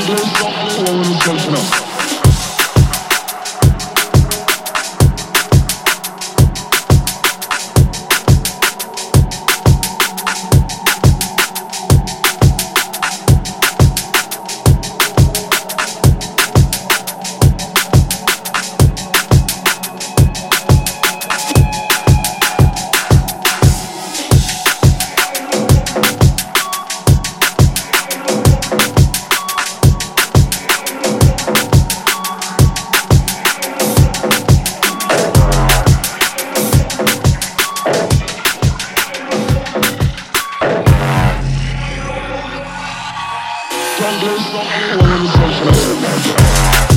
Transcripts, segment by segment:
I'm listen, don't listen, don't Some blue, some blue,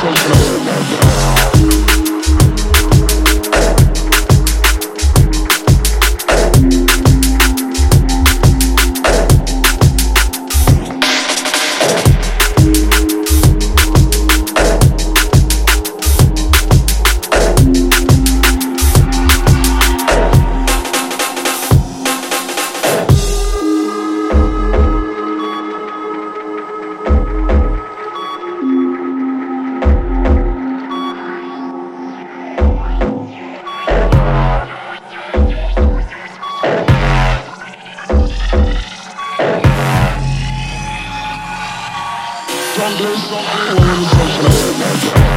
shaking. someplace, someplace, someplace, someplace, someplace,